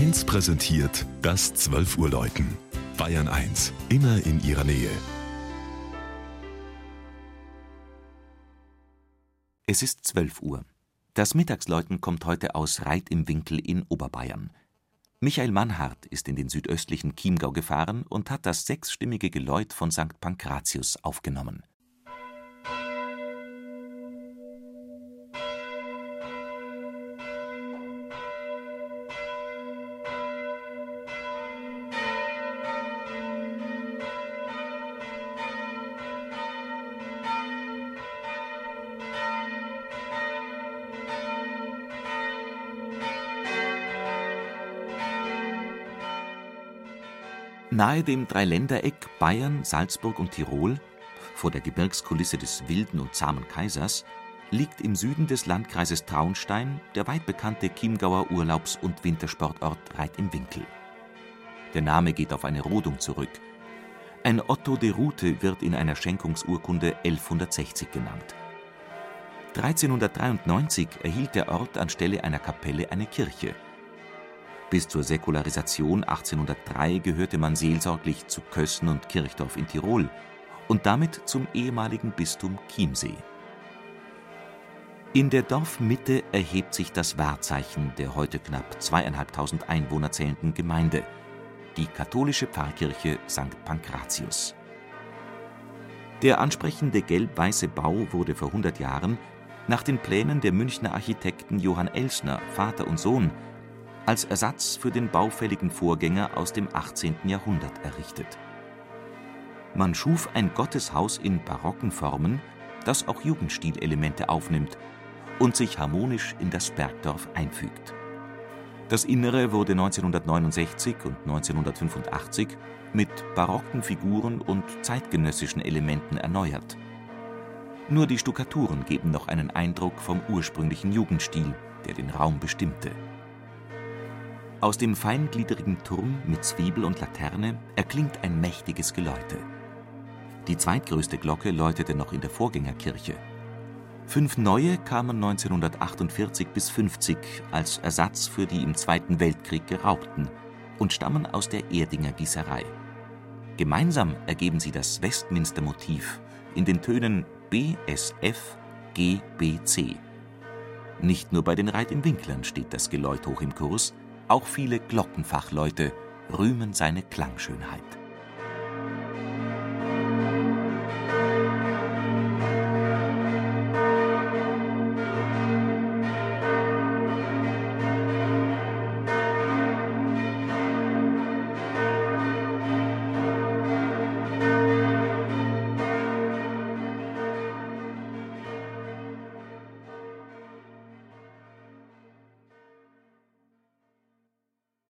1 präsentiert das 12 Uhr Läuten. Bayern 1, immer in ihrer Nähe. Es ist 12 Uhr. Das Mittagsläuten kommt heute aus Reit im Winkel in Oberbayern. Michael Mannhardt ist in den südöstlichen Chiemgau gefahren und hat das sechsstimmige Geläut von St. Pankratius aufgenommen. Nahe dem Dreiländereck Bayern, Salzburg und Tirol, vor der Gebirgskulisse des wilden und zahmen Kaisers, liegt im Süden des Landkreises Traunstein der weit bekannte Chiemgauer Urlaubs- und Wintersportort Reit im Winkel. Der Name geht auf eine Rodung zurück. Ein Otto de Rute wird in einer Schenkungsurkunde 1160 genannt. 1393 erhielt der Ort anstelle einer Kapelle eine Kirche – bis zur Säkularisation 1803 gehörte man seelsorglich zu Kössen und Kirchdorf in Tirol und damit zum ehemaligen Bistum Chiemsee. In der Dorfmitte erhebt sich das Wahrzeichen der heute knapp zweieinhalbtausend Einwohner zählenden Gemeinde, die katholische Pfarrkirche St. Pankratius. Der ansprechende gelb-weiße Bau wurde vor 100 Jahren nach den Plänen der Münchner Architekten Johann Elsner, Vater und Sohn, als Ersatz für den baufälligen Vorgänger aus dem 18. Jahrhundert errichtet. Man schuf ein Gotteshaus in barocken Formen, das auch Jugendstilelemente aufnimmt und sich harmonisch in das Bergdorf einfügt. Das Innere wurde 1969 und 1985 mit barocken Figuren und zeitgenössischen Elementen erneuert. Nur die Stuckaturen geben noch einen Eindruck vom ursprünglichen Jugendstil, der den Raum bestimmte. Aus dem feingliedrigen Turm mit Zwiebel und Laterne erklingt ein mächtiges Geläute. Die zweitgrößte Glocke läutete noch in der Vorgängerkirche. Fünf neue kamen 1948 bis 50 als Ersatz für die im Zweiten Weltkrieg geraubten und stammen aus der Erdinger Gießerei. Gemeinsam ergeben sie das Westminster-Motiv in den Tönen B, S, F, G, B, C. Nicht nur bei den Reit im Winklern steht das Geläut hoch im Kurs, auch viele Glockenfachleute rühmen seine Klangschönheit